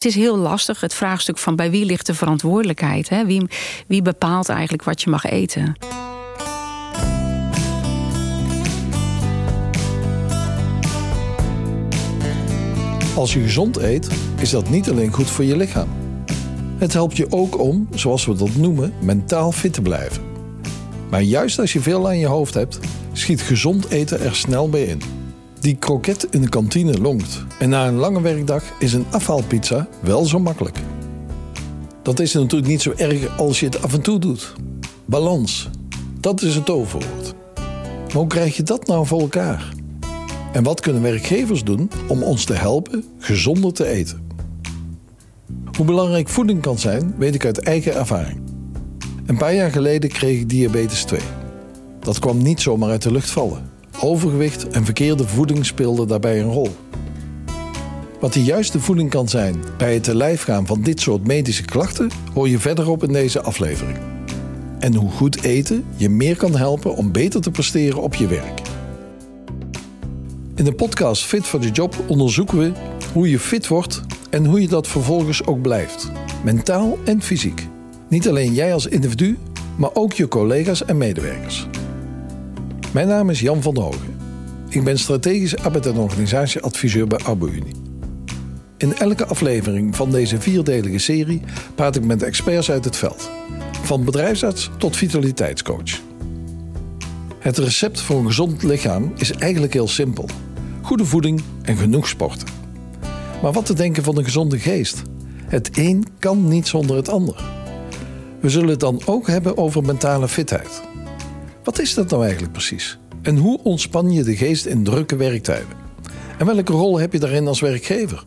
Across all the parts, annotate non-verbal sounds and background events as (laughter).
Het is heel lastig, het vraagstuk van bij wie ligt de verantwoordelijkheid? Hè? Wie, wie bepaalt eigenlijk wat je mag eten? Als je gezond eet, is dat niet alleen goed voor je lichaam. Het helpt je ook om, zoals we dat noemen, mentaal fit te blijven. Maar juist als je veel aan je hoofd hebt, schiet gezond eten er snel bij in. Die kroket in de kantine longt. En na een lange werkdag is een afhaalpizza wel zo makkelijk. Dat is natuurlijk niet zo erg als je het af en toe doet. Balans, dat is het toverwoord. Maar hoe krijg je dat nou voor elkaar? En wat kunnen werkgevers doen om ons te helpen gezonder te eten? Hoe belangrijk voeding kan zijn, weet ik uit eigen ervaring. Een paar jaar geleden kreeg ik diabetes 2. Dat kwam niet zomaar uit de lucht vallen. Overgewicht en verkeerde voeding speelden daarbij een rol. Wat de juiste voeding kan zijn bij het te lijf gaan van dit soort medische klachten, hoor je verderop in deze aflevering. En hoe goed eten je meer kan helpen om beter te presteren op je werk. In de podcast Fit for the Job onderzoeken we hoe je fit wordt en hoe je dat vervolgens ook blijft, mentaal en fysiek. Niet alleen jij als individu, maar ook je collega's en medewerkers. Mijn naam is Jan van der Hogen. Ik ben strategisch arbeid- en organisatieadviseur bij ArboUnie. In elke aflevering van deze vierdelige serie praat ik met experts uit het veld. Van bedrijfsarts tot vitaliteitscoach. Het recept voor een gezond lichaam is eigenlijk heel simpel. Goede voeding en genoeg sporten. Maar wat te denken van een gezonde geest? Het een kan niet zonder het ander. We zullen het dan ook hebben over mentale fitheid. Wat is dat nou eigenlijk precies? En hoe ontspan je de geest in drukke werktijden? En welke rol heb je daarin als werkgever?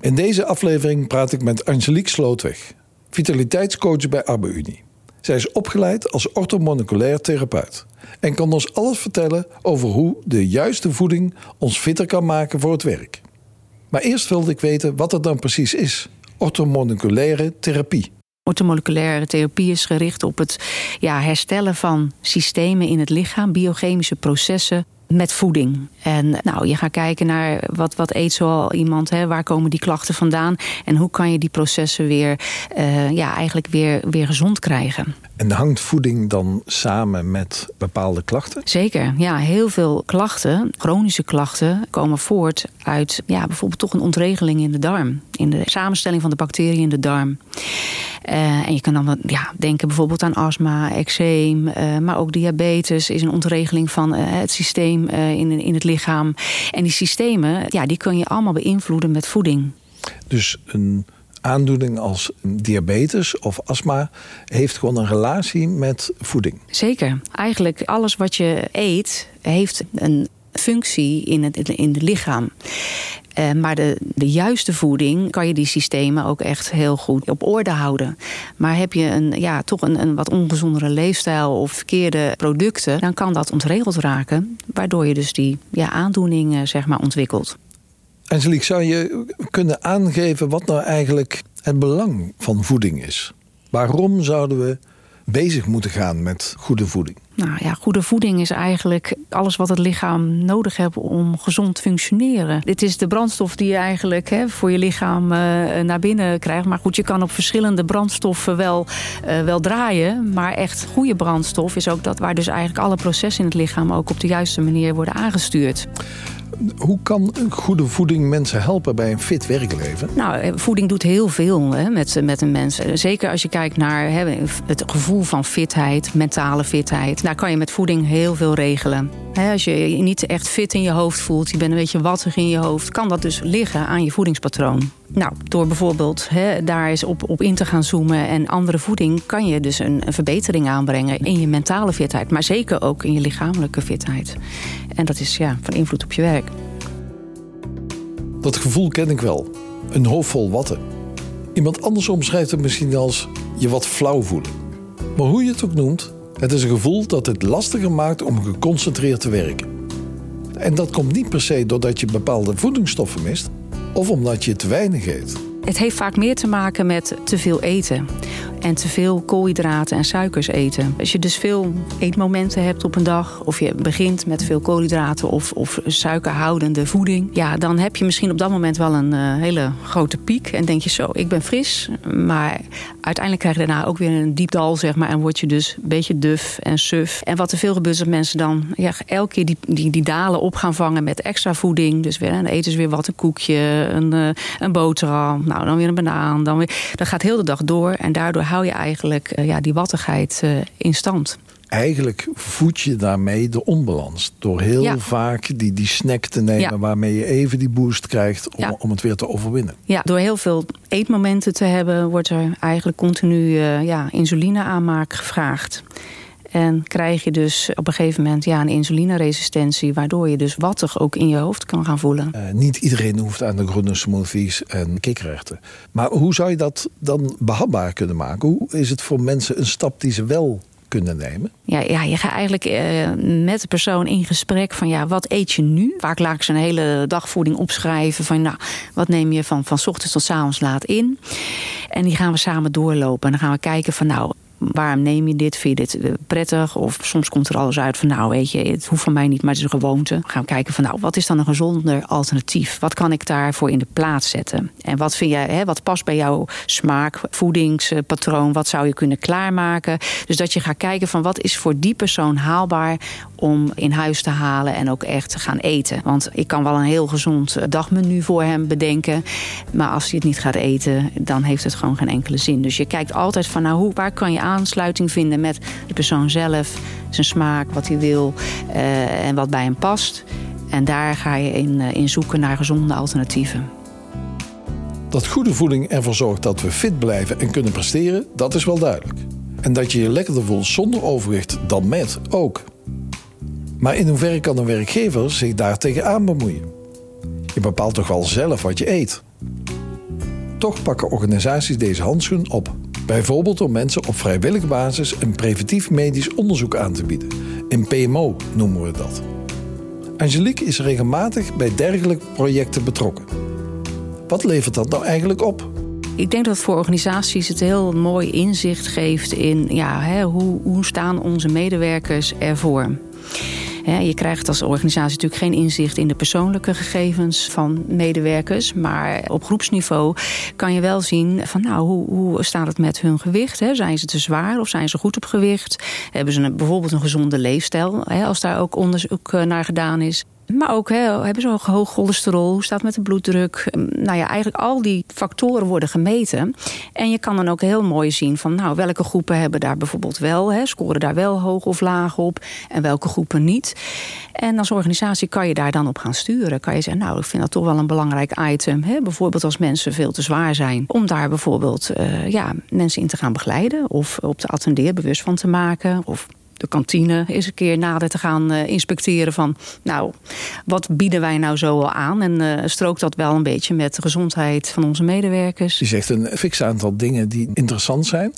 In deze aflevering praat ik met Angelique Slootweg, vitaliteitscoach bij ArbeUnie. Zij is opgeleid als orthomoleculair therapeut en kan ons alles vertellen over hoe de juiste voeding ons fitter kan maken voor het werk. Maar eerst wilde ik weten wat het dan precies is: orthomoleculaire therapie. Orthomoleculaire therapie is gericht op het ja, herstellen van systemen in het lichaam, biochemische processen met voeding. En nou, je gaat kijken naar wat, wat eet zoal iemand, hè, waar komen die klachten vandaan en hoe kan je die processen weer, uh, ja, eigenlijk weer, weer gezond krijgen. En hangt voeding dan samen met bepaalde klachten? Zeker, ja. Heel veel klachten, chronische klachten, komen voort uit ja, bijvoorbeeld toch een ontregeling in de darm. In de samenstelling van de bacteriën in de darm. Uh, en je kan dan ja, denken bijvoorbeeld aan astma, eczeem, uh, maar ook diabetes is een ontregeling van het systeem in, in het lichaam. En die systemen, ja, die kun je allemaal beïnvloeden met voeding. Dus een aandoening als diabetes of astma heeft gewoon een relatie met voeding. Zeker. Eigenlijk alles wat je eet heeft een functie in het, in het lichaam. Uh, maar de, de juiste voeding kan je die systemen ook echt heel goed op orde houden. Maar heb je een, ja, toch een, een wat ongezondere leefstijl of verkeerde producten, dan kan dat ontregeld raken. Waardoor je dus die ja, aandoeningen zeg maar, ontwikkelt. Angelique, zou je kunnen aangeven wat nou eigenlijk het belang van voeding is? Waarom zouden we bezig moeten gaan met goede voeding? Nou ja, goede voeding is eigenlijk alles wat het lichaam nodig heeft om gezond te functioneren. Dit is de brandstof die je eigenlijk hè, voor je lichaam uh, naar binnen krijgt. Maar goed, je kan op verschillende brandstoffen wel, uh, wel draaien. Maar echt goede brandstof is ook dat waar dus eigenlijk alle processen in het lichaam ook op de juiste manier worden aangestuurd hoe kan goede voeding mensen helpen bij een fit werkleven? Nou, eh, voeding doet heel veel hè, met, met een mens. Zeker als je kijkt naar hè, het gevoel van fitheid, mentale fitheid. Daar kan je met voeding heel veel regelen. als je je niet echt fit in je hoofd voelt, je bent een beetje wattig in je hoofd, kan dat dus liggen aan je voedingspatroon. Nou, door bijvoorbeeld daar eens op, op in te gaan zoomen en andere voeding, kan je dus een verbetering aanbrengen in je mentale fitheid, maar zeker ook in je lichamelijke fitheid. En dat is ja, van invloed op je werk. Dat gevoel ken ik wel. Een hoofd vol watten. Iemand anders omschrijft het misschien als je wat flauw voelen. Maar hoe je het ook noemt, het is een gevoel dat het lastiger maakt om geconcentreerd te werken. En dat komt niet per se doordat je bepaalde voedingsstoffen mist of omdat je te weinig eet. Het heeft vaak meer te maken met te veel eten. En te veel koolhydraten en suikers eten. Als je dus veel eetmomenten hebt op een dag, of je begint met veel koolhydraten of, of suikerhoudende voeding, ja, dan heb je misschien op dat moment wel een uh, hele grote piek. En denk je zo, ik ben fris. Maar uiteindelijk krijg je daarna ook weer een diep dal, zeg maar. En word je dus een beetje duf en suf. En wat er veel gebeurt, is dat mensen dan ja, elke keer die, die, die dalen op gaan vangen met extra voeding. Dus weer, dan eten ze weer wat, een koekje, een, uh, een boterham, nou dan weer een banaan. Dan weer, dat gaat heel de dag door. En daardoor hou je eigenlijk uh, ja, die wattigheid uh, in stand eigenlijk voed je daarmee de onbalans. Door heel ja. vaak die, die snack te nemen ja. waarmee je even die boost krijgt om, ja. om het weer te overwinnen. Ja, door heel veel eetmomenten te hebben wordt er eigenlijk continu uh, ja, insuline aanmaak gevraagd. En krijg je dus op een gegeven moment ja, een insulineresistentie... waardoor je dus wattig ook in je hoofd kan gaan voelen. Uh, niet iedereen hoeft aan de groene smoothies en kikrechten. Maar hoe zou je dat dan behapbaar kunnen maken? Hoe is het voor mensen een stap die ze wel kunnen nemen? Ja, ja je gaat eigenlijk uh, met de persoon in gesprek van ja, wat eet je nu? Vaak laat ik ze een hele dagvoeding opschrijven van nou, wat neem je van, van ochtends tot avonds laat in? En die gaan we samen doorlopen en dan gaan we kijken van nou, waarom neem je dit? Vind je dit eh, prettig? Of soms komt er alles uit van nou weet je, het hoeft van mij niet, maar het is een gewoonte. Gaan kijken van nou, wat is dan een gezonder alternatief? Wat kan ik daarvoor in de plaats zetten? En wat vind jij, hè, wat past bij jouw smaak, voedingspatroon? Wat zou je kunnen klaarmaken? Dus dat je gaat kijken van wat is voor die persoon haalbaar om in huis te halen en ook echt te gaan eten. Want ik kan wel een heel gezond dagmenu voor hem bedenken. Maar als hij het niet gaat eten, dan heeft het gewoon geen enkele zin. Dus je kijkt altijd van nou, hoe, waar kan je aansluiting vinden met de persoon zelf, zijn smaak, wat hij wil uh, en wat bij hem past. En daar ga je in, uh, in zoeken naar gezonde alternatieven. Dat goede voeding ervoor zorgt dat we fit blijven en kunnen presteren, dat is wel duidelijk. En dat je je lekkerder voelt zonder overwicht dan met ook. Maar in hoeverre kan een werkgever zich daar tegenaan bemoeien? Je bepaalt toch wel zelf wat je eet? Toch pakken organisaties deze handschoen op. Bijvoorbeeld door mensen op vrijwillige basis een preventief medisch onderzoek aan te bieden. In PMO noemen we dat. Angelique is regelmatig bij dergelijke projecten betrokken. Wat levert dat nou eigenlijk op? Ik denk dat voor organisaties het heel mooi inzicht geeft in ja, hè, hoe, hoe staan onze medewerkers ervoor. Je krijgt als organisatie natuurlijk geen inzicht in de persoonlijke gegevens van medewerkers. Maar op groepsniveau kan je wel zien van nou, hoe, hoe staat het met hun gewicht? Zijn ze te zwaar of zijn ze goed op gewicht? Hebben ze een, bijvoorbeeld een gezonde leefstijl? Als daar ook onderzoek eh, naar gedaan is. Maar ook hè, hebben ze hoog cholesterol, hoe staat het met de bloeddruk? Ehm, nou ja, eigenlijk al die factoren worden gemeten. En je kan dan ook heel mooi zien van nou, welke groepen hebben daar bijvoorbeeld wel, hè, scoren daar wel hoog of laag op en welke groepen niet. En als organisatie kan je daar dan op gaan sturen. Kan je zeggen, nou, ik vind dat toch wel een belangrijk item. Hè? Bijvoorbeeld als mensen veel te zwaar zijn. Om daar bijvoorbeeld uh, ja, mensen in te gaan begeleiden. Of op de attendeer bewust van te maken. Of de kantine eens een keer nader te gaan uh, inspecteren van... nou, wat bieden wij nou zo al aan? En uh, strookt dat wel een beetje met de gezondheid van onze medewerkers? Je zegt een fix aantal dingen die interessant zijn.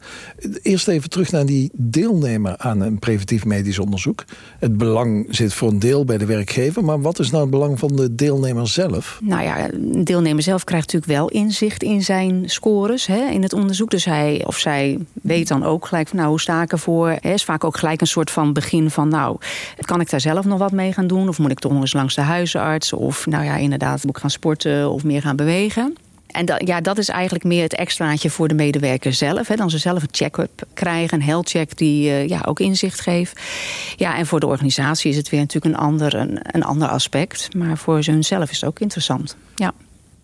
Eerst even terug naar die deelnemer aan een preventief medisch onderzoek. Het belang zit voor een deel bij de werkgever... maar wat is nou het belang van de deelnemer zelf? Nou ja, een deelnemer zelf krijgt natuurlijk wel inzicht in zijn scores hè, in het onderzoek. Dus hij of zij weet dan ook gelijk van nou, hoe sta ik ervoor? Hè, is vaak ook gelijk een soort van begin van... nou, kan ik daar zelf nog wat mee gaan doen? Of moet ik toch nog eens langs de huisarts? Of nou ja, inderdaad, moet ik gaan sporten of meer gaan bewegen? En dat, ja, dat is eigenlijk meer het extraatje voor de medewerker zelf. Hè. Dan ze zelf een check-up krijgen, een health check die uh, ja, ook inzicht geeft. Ja, en voor de organisatie is het weer natuurlijk een ander, een, een ander aspect. Maar voor hunzelf is het ook interessant. Ja.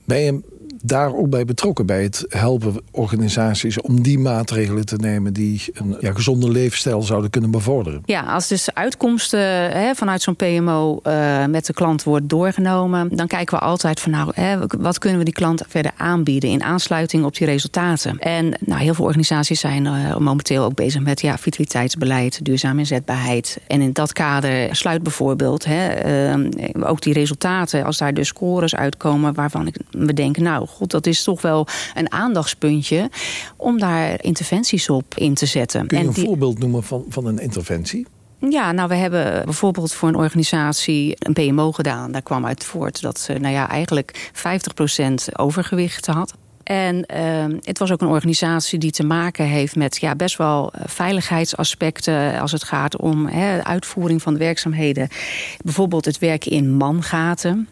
Ben je daar ook bij betrokken, bij het helpen organisaties om die maatregelen te nemen die een ja, gezonde leefstijl zouden kunnen bevorderen. Ja, als dus uitkomsten hè, vanuit zo'n PMO uh, met de klant wordt doorgenomen, dan kijken we altijd van nou, hè, wat kunnen we die klant verder aanbieden in aansluiting op die resultaten. En nou, heel veel organisaties zijn uh, momenteel ook bezig met ja, vitaliteitsbeleid, duurzame inzetbaarheid. En in dat kader sluit bijvoorbeeld hè, uh, ook die resultaten, als daar dus scores uitkomen waarvan ik, we denken, nou, god, dat is toch wel een aandachtspuntje om daar interventies op in te zetten. Kun je en een voorbeeld noemen van, van een interventie? Ja, nou, we hebben bijvoorbeeld voor een organisatie een PMO gedaan. Daar kwam uit voort dat ze nou ja, eigenlijk 50% overgewicht had. En ehm, het was ook een organisatie die te maken heeft met ja, best wel eh, veiligheidsaspecten als het gaat om hè, uitvoering van de werkzaamheden. Bijvoorbeeld het werken in mangaten.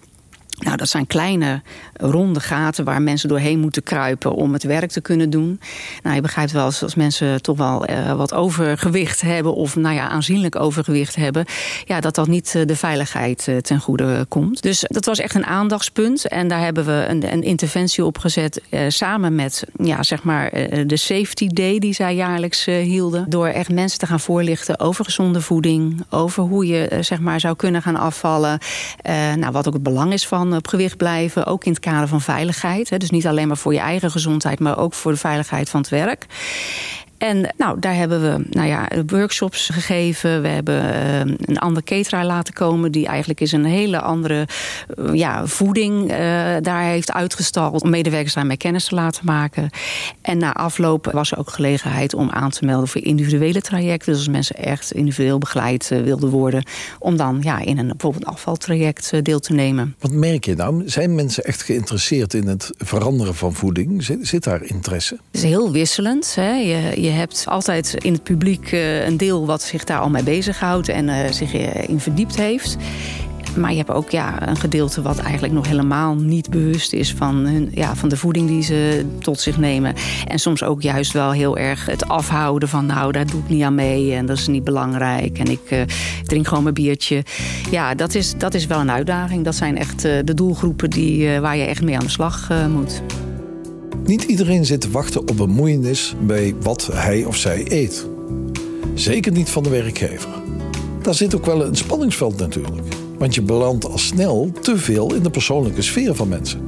Nou, dat zijn kleine ronde gaten waar mensen doorheen moeten kruipen om het werk te kunnen doen. Nou, je begrijpt wel, als, mensen toch wel uh, wat overgewicht hebben of nou ja, aanzienlijk overgewicht hebben, ja, dat dat niet eh, de veiligheid uh, ten goede komt. Dus dat was echt een aandachtspunt en daar hebben we een, een interventie op gezet samen met ja, zeg maar, de Safety Day die zij jaarlijks hielden. Door echt mensen te gaan voorlichten over gezonde voeding, over hoe je zeg maar, zou kunnen gaan afvallen. nou, wat ook het belang is van op gewicht blijven, ook in het kader van veiligheid. Dus niet alleen maar voor je eigen gezondheid, maar ook voor de veiligheid van het werk. En nou, daar hebben we nou ja, workshops gegeven. We hebben uh, een ander cateraar laten komen... die eigenlijk is een hele andere uh, ja, voeding uh, daar heeft uitgestald... om medewerkers daarmee kennis te laten maken. En na afloop was er ook gelegenheid om aan te melden... voor individuele trajecten. Dus als mensen echt individueel begeleid wilden worden... om dan ja, in een bijvoorbeeld afvaltraject deel te nemen. Wat merk je nou? Zijn mensen echt geïnteresseerd in het veranderen van voeding? Zit, zit daar interesse? Het is heel wisselend. Hè? Je, je hebt altijd in het publiek eh, een deel wat zich daar al mee bezighoudt en uh, zich eh, in verdiept heeft. Maar je hebt ook ja, een gedeelte wat eigenlijk nog helemaal niet bewust is van, hun, ja, van de voeding die ze tot zich nemen. En soms ook juist wel heel erg het afhouden van nou, daar doe ik niet aan mee en dat is niet belangrijk. En ik drink gewoon mijn biertje. Ja, dat is, dat is wel een uitdaging. Dat zijn echt de doelgroepen die, waar je echt mee aan de slag moet. Niet iedereen zit te wachten op bemoeienis bij wat hij of zij eet. Zeker niet van de werkgever. Daar zit ook wel een spanningsveld natuurlijk. Want je belandt al snel te veel in de persoonlijke sfeer van mensen.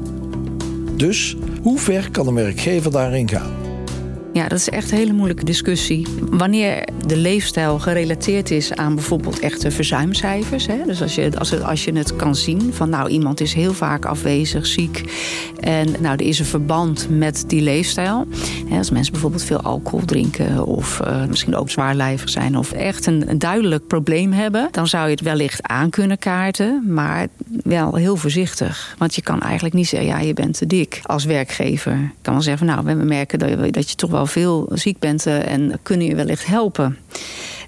Dus hoe ver kan een werkgever daarin gaan? Ja, dat is echt een hele moeilijke discussie. Wanneer de leefstijl gerelateerd is aan bijvoorbeeld echte verzuimcijfers. Hè? Dus als je, als, het, als je het kan zien van nou iemand is heel vaak afwezig, ziek. En nou er is een verband met die leefstijl. Hè, als mensen bijvoorbeeld veel alcohol drinken of uh, misschien ook zwaarlijvig zijn. Of echt een, een duidelijk probleem hebben. Dan zou je het wellicht aan kunnen kaarten. Maar wel heel voorzichtig. Want je kan eigenlijk niet zeggen ja je bent te dik als werkgever. Je kan wel zeggen nou we merken dat, dat je toch wel veel ziek bent eh, en kunnen je wellicht helpen.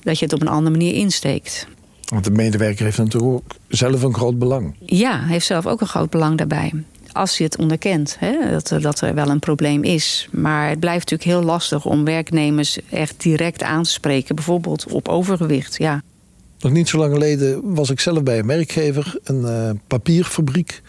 Dat je het op een andere manier insteekt. Want de medewerker heeft natuurlijk ook zelf een groot belang. Ja, heeft zelf ook een groot belang daarbij. Als je het onderkent, hè, dat, dat er wel een probleem is. Maar het blijft natuurlijk heel lastig om werknemers echt direct aan te spreken. Bijvoorbeeld op overgewicht, ja. Nog niet zo lang geleden was ik zelf bij een werkgever, een uh, papierfabriek.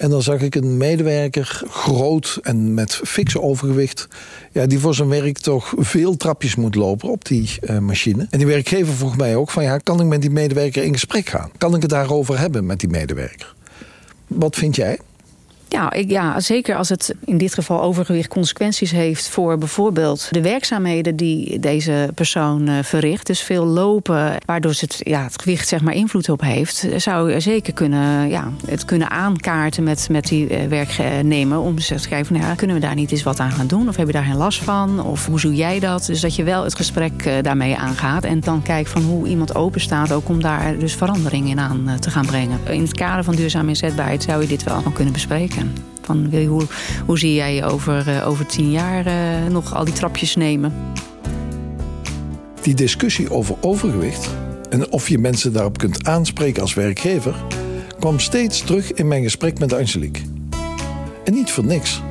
En dan zag ik een medewerker, groot en met fikse overgewicht... Ja, die voor zijn werk toch veel trapjes moet lopen op die uh, machine. En die werkgever vroeg mij ook van... ja, kan ik met die medewerker in gesprek gaan? Kan ik het daarover hebben met die medewerker? Wat vind jij? Ja, ik, ja, zeker als het in dit geval overgewicht consequenties heeft voor bijvoorbeeld de werkzaamheden die deze persoon uh, verricht. Dus veel lopen, waardoor het, ja, het gewicht zeg maar invloed op heeft. Zou je zeker kunnen, ja, het kunnen aankaarten met, met die uh, werknemer. Om te kijken van ja, kunnen we daar niet eens wat aan gaan doen? Of heb je daar geen last van? Of hoe doe jij dat? Dus dat je wel het gesprek uh, daarmee aangaat. En dan kijkt van hoe iemand open staat ook om daar dus verandering in aan te gaan brengen. In het kader van duurzame inzetbaarheid zou je dit wel kunnen bespreken. Van, hoe, hoe zie jij over, uh, over tien jaar uh, nog al die trapjes nemen? Die discussie over overgewicht en of je mensen daarop kunt aanspreken als werkgever... kwam steeds terug in mijn gesprek met Angelique. En niet voor niks.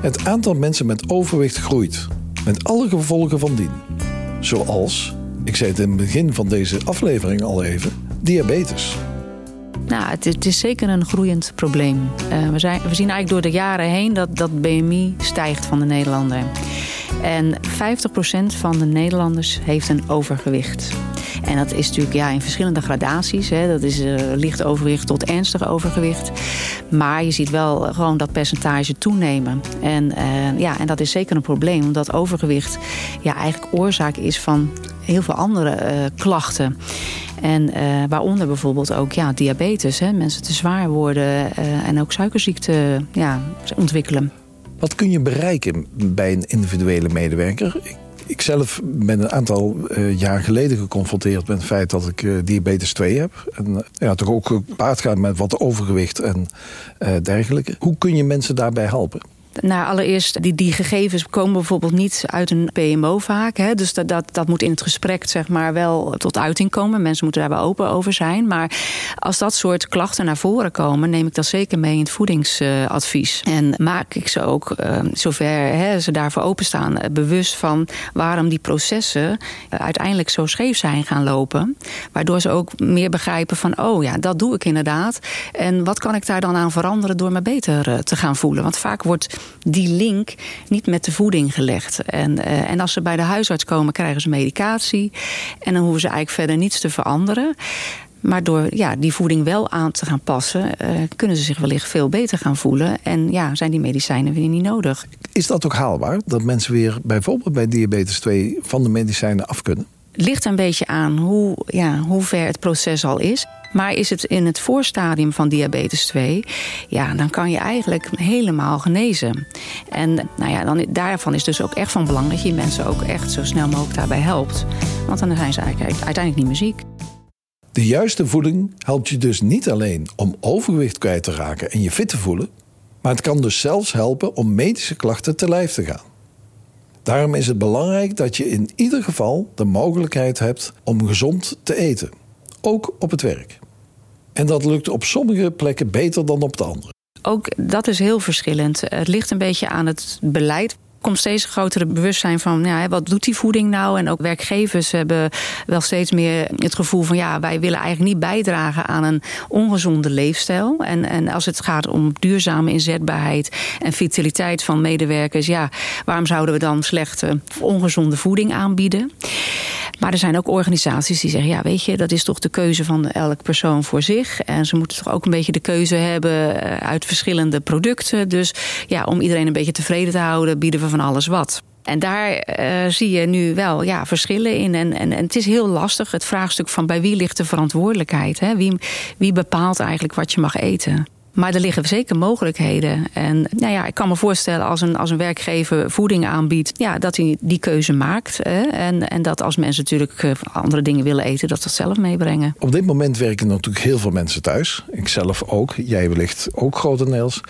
Het aantal mensen met overgewicht groeit, met alle gevolgen van dien. Zoals, ik zei het in het begin van deze aflevering al even, diabetes. Nou, het is, zeker een groeiend probleem. Uh, we, zijn, we zien eigenlijk door de jaren heen dat, dat BMI stijgt van de Nederlander. En 50% van de Nederlanders heeft een overgewicht. En dat is natuurlijk ja, in verschillende gradaties. Hè. Dat is uh, licht overgewicht tot ernstig overgewicht. Maar je ziet wel gewoon dat percentage toenemen. En, uh, ja, en dat is zeker een probleem. Omdat overgewicht ja, eigenlijk oorzaak is van heel veel andere klachten. En uh, waaronder bijvoorbeeld ook ja, diabetes. Hè? Mensen te zwaar worden uh, en ook suikerziekte ja, ontwikkelen. Wat kun je bereiken bij een individuele medewerker? Ik, ik zelf ben een aantal uh, jaar geleden geconfronteerd met het feit dat ik diabetes 2 heb. En ja, toch ook gepaard gaat met wat overgewicht en dergelijke. Hoe kun je mensen daarbij helpen? Nou, allereerst, die, die gegevens komen bijvoorbeeld niet uit een PMO vaak. Hè? Dus dat, dat, dat moet in het gesprek zeg maar, wel tot uiting komen. Mensen moeten daar wel open over zijn. Maar als dat soort klachten naar voren komen, neem ik dat zeker mee in het voedingsadvies. En maak ik ze ook, uh, zover hè, ze daarvoor openstaan, bewust van waarom die processen uiteindelijk zo scheef zijn gaan lopen. Waardoor ze ook meer begrijpen van, oh ja, dat doe ik inderdaad. En wat kan ik daar dan aan veranderen door me beter te gaan voelen? Want vaak wordt die link niet met de voeding gelegd. En, uh, en als ze bij de huisarts komen, krijgen ze medicatie. En dan hoeven ze eigenlijk verder niets te veranderen. Maar door ja, die voeding wel aan te gaan passen, uh, kunnen ze zich wellicht veel beter gaan voelen. En ja, zijn die medicijnen weer niet nodig. Is dat ook haalbaar? Dat mensen weer bijvoorbeeld bij diabetes 2 van de medicijnen af kunnen? Ligt een beetje aan hoe, ja, hoe ver het proces al is. Maar is het in het voorstadium van diabetes 2, ja, dan kan je eigenlijk helemaal genezen. En nou ja, dan, daarvan is dus ook echt van belang dat je mensen ook echt zo snel mogelijk daarbij helpt. Want dan zijn ze eigenlijk uiteindelijk niet meer ziek. De juiste voeding helpt je dus niet alleen om overgewicht kwijt te raken en je fit te voelen, maar het kan dus zelfs helpen om medische klachten te lijf te gaan. Daarom is het belangrijk dat je in ieder geval de mogelijkheid hebt om gezond te eten, ook op het werk. En dat lukt op sommige plekken beter dan op de andere. Ook dat is heel verschillend. Het ligt een beetje aan het beleid komt steeds grotere bewustzijn van ja, wat doet die voeding nou? En ook werkgevers hebben wel steeds meer het gevoel van ja, wij willen eigenlijk niet bijdragen aan een ongezonde leefstijl. En, en als het gaat om duurzame inzetbaarheid en vitaliteit van medewerkers, ja, waarom zouden we dan slechte ongezonde voeding aanbieden? Maar er zijn ook organisaties die zeggen: ja, weet je, dat is toch de keuze van elk persoon voor zich. En ze moeten toch ook een beetje de keuze hebben eh, uit verschillende producten. Dus ja, om iedereen een beetje tevreden te houden, bieden we van alles wat. En daar uh, zie je nu wel ja, verschillen in. En, en, en, het is heel lastig, het vraagstuk van bij wie ligt de verantwoordelijkheid? Hè? Wie, wie bepaalt eigenlijk wat je mag eten? Maar er liggen zeker mogelijkheden. En nou ja, ik kan me voorstellen als een, als een werkgever voeding aanbiedt, ja, dat hij die keuze maakt. Hè? En, en dat als mensen natuurlijk eh, andere dingen willen eten, dat ze dat zelf meebrengen. Op dit moment werken natuurlijk heel veel mensen thuis. Ik zelf ook, jij wellicht ook grotendeels.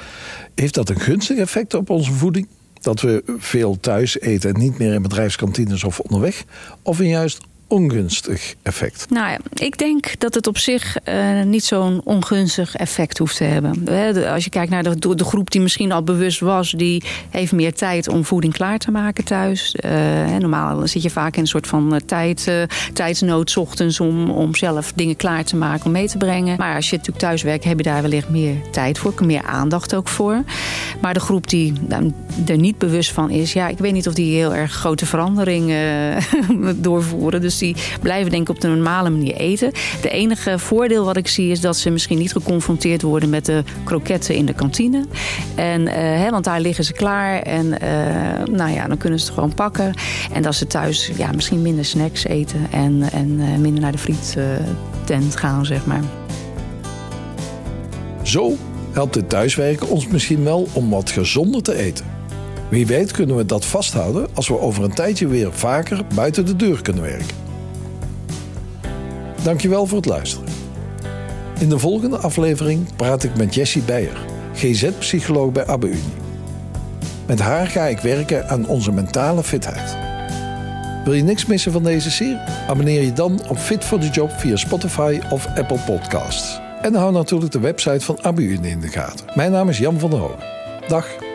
Heeft dat een gunstig effect op onze voeding? Dat we veel thuis eten en niet meer in bedrijfskantines of onderweg? Of een juist ongunstig effect? Nou ja, ik denk dat het op zich uh, niet zo'n ongunstig effect hoeft te hebben. Als je kijkt naar de, de, groep die misschien al bewust was, die heeft meer tijd om voeding klaar te maken thuis. Uh, normaal zit je vaak in een soort van eh, tijd, uh, tijdsnood ochtends om, om zelf dingen klaar te maken, om mee te brengen. Maar als je natuurlijk thuis werkt, heb je daar wellicht meer tijd voor, meer aandacht ook voor. Maar de groep die nou, er niet bewust van is, ja, ik weet niet of die heel erg grote veranderingen (laughs) doorvoeren. Dus die blijven denk ik op de normale manier eten. De enige voordeel wat ik zie is dat ze misschien niet geconfronteerd worden met de kroketten in de kantine. En, uh, hè, want daar liggen ze klaar en uh, nou ja, dan kunnen ze het gewoon pakken. En dat ze thuis ja, misschien minder snacks eten en, en uh, minder naar de friettent gaan, zeg maar. Zo helpt het thuiswerken ons misschien wel om wat gezonder te eten. Wie weet kunnen we dat vasthouden als we over een tijdje weer vaker buiten de deur kunnen werken. Dankjewel voor het luisteren. In de volgende aflevering praat ik met Jessie Beijer, GZ-psycholoog bij Abbe Unie. Met haar ga ik werken aan onze mentale fitheid. Wil je niks missen van deze serie? Abonneer je dan op Fit for the Job via Spotify of Apple Podcasts. En hou natuurlijk de website van Unie in de gaten. Mijn naam is Jan van der Hoog. Dag.